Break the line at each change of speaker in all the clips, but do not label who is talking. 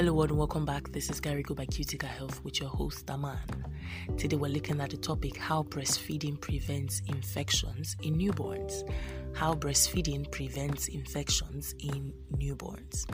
Hello and welcome back. This is Carigo by Cutica Health with your host Daman. Today we're looking at the topic how breastfeeding prevents infections in newborns. How breastfeeding prevents infections in newborns.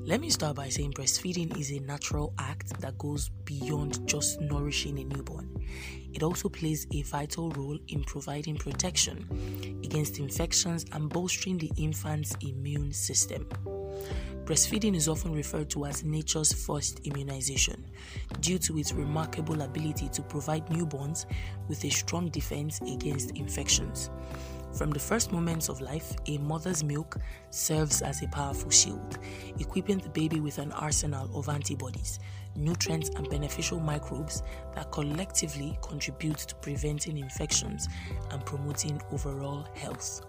Let me start by saying breastfeeding is a natural act that goes beyond just nourishing a newborn. It also plays a vital role in providing protection against infections and bolstering the infant's immune system. Breastfeeding is often referred to as nature's first immunization due to its remarkable ability to provide newborns with a strong defense against infections. From the first moments of life, a mother's milk serves as a powerful shield, equipping the baby with an arsenal of antibodies, nutrients, and beneficial microbes that collectively contribute to preventing infections and promoting overall health.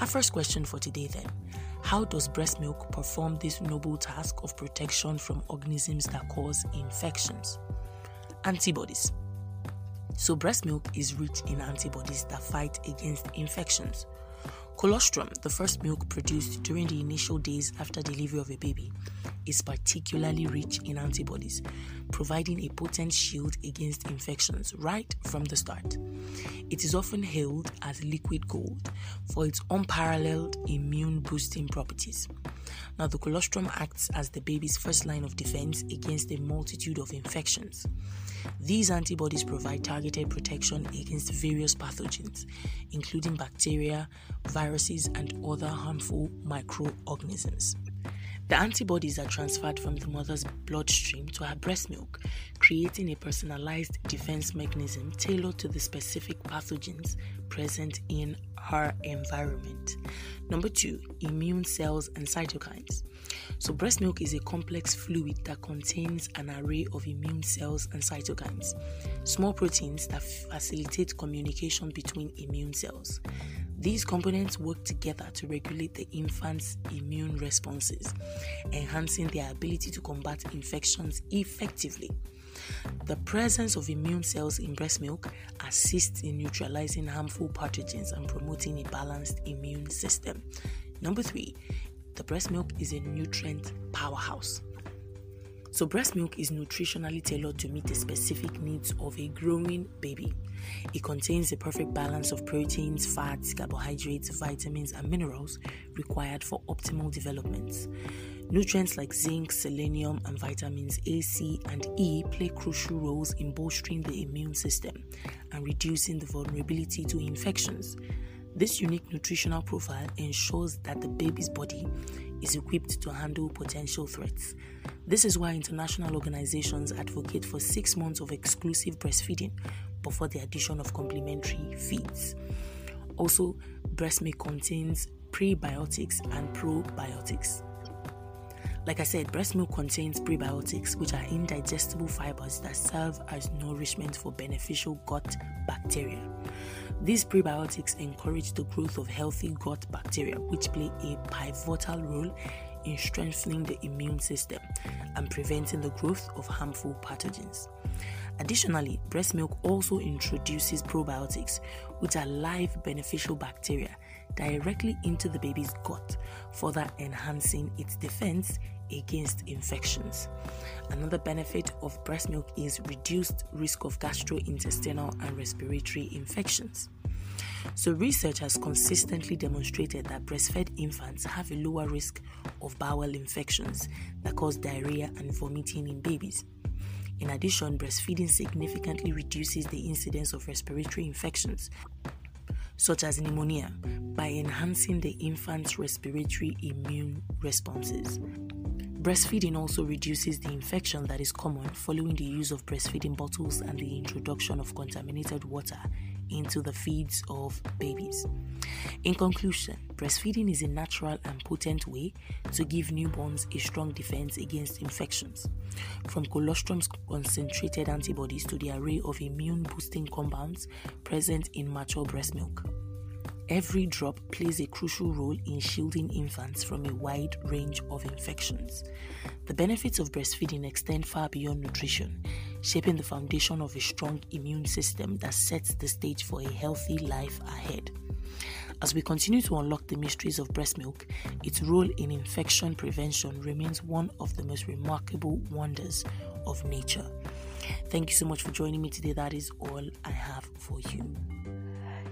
Our first question for today then how does breast milk perform this noble task of protection from organisms that cause infections? Antibodies. So, breast milk is rich in antibodies that fight against infections. Colostrum, the first milk produced during the initial days after delivery of a baby, is particularly rich in antibodies, providing a potent shield against infections right from the start. It is often hailed as liquid gold for its unparalleled immune boosting properties. Now, the colostrum acts as the baby's first line of defense against a multitude of infections. These antibodies provide targeted protection against various pathogens, including bacteria, viruses, and other harmful microorganisms. The antibodies are transferred from the mother's bloodstream to her breast milk, creating a personalized defense mechanism tailored to the specific pathogens present in her environment. Number two, immune cells and cytokines. So, breast milk is a complex fluid that contains an array of immune cells and cytokines, small proteins that facilitate communication between immune cells. These components work together to regulate the infant's immune responses, enhancing their ability to combat infections effectively. The presence of immune cells in breast milk assists in neutralizing harmful pathogens and promoting a balanced immune system. Number three, the breast milk is a nutrient powerhouse. So, breast milk is nutritionally tailored to meet the specific needs of a growing baby. It contains the perfect balance of proteins, fats, carbohydrates, vitamins, and minerals required for optimal development. Nutrients like zinc, selenium, and vitamins A, C, and E play crucial roles in bolstering the immune system and reducing the vulnerability to infections. This unique nutritional profile ensures that the baby's body is equipped to handle potential threats. This is why international organizations advocate for six months of exclusive breastfeeding before the addition of complementary feeds. Also, breast milk contains prebiotics and probiotics. Like I said, breast milk contains prebiotics, which are indigestible fibers that serve as nourishment for beneficial gut bacteria. These prebiotics encourage the growth of healthy gut bacteria, which play a pivotal role in strengthening the immune system and preventing the growth of harmful pathogens. Additionally, breast milk also introduces probiotics, which are live beneficial bacteria, directly into the baby's gut, further enhancing its defense against infections. Another benefit of breast milk is reduced risk of gastrointestinal and respiratory infections. So, research has consistently demonstrated that breastfed infants have a lower risk of bowel infections that cause diarrhea and vomiting in babies. In addition, breastfeeding significantly reduces the incidence of respiratory infections, such as pneumonia, by enhancing the infant's respiratory immune responses. Breastfeeding also reduces the infection that is common following the use of breastfeeding bottles and the introduction of contaminated water into the feeds of babies. In conclusion, breastfeeding is a natural and potent way to give newborns a strong defense against infections. From colostrum's concentrated antibodies to the array of immune boosting compounds present in mature breast milk. Every drop plays a crucial role in shielding infants from a wide range of infections. The benefits of breastfeeding extend far beyond nutrition, shaping the foundation of a strong immune system that sets the stage for a healthy life ahead. As we continue to unlock the mysteries of breast milk, its role in infection prevention remains one of the most remarkable wonders of nature. Thank you so much for joining me today. That is all I have for you.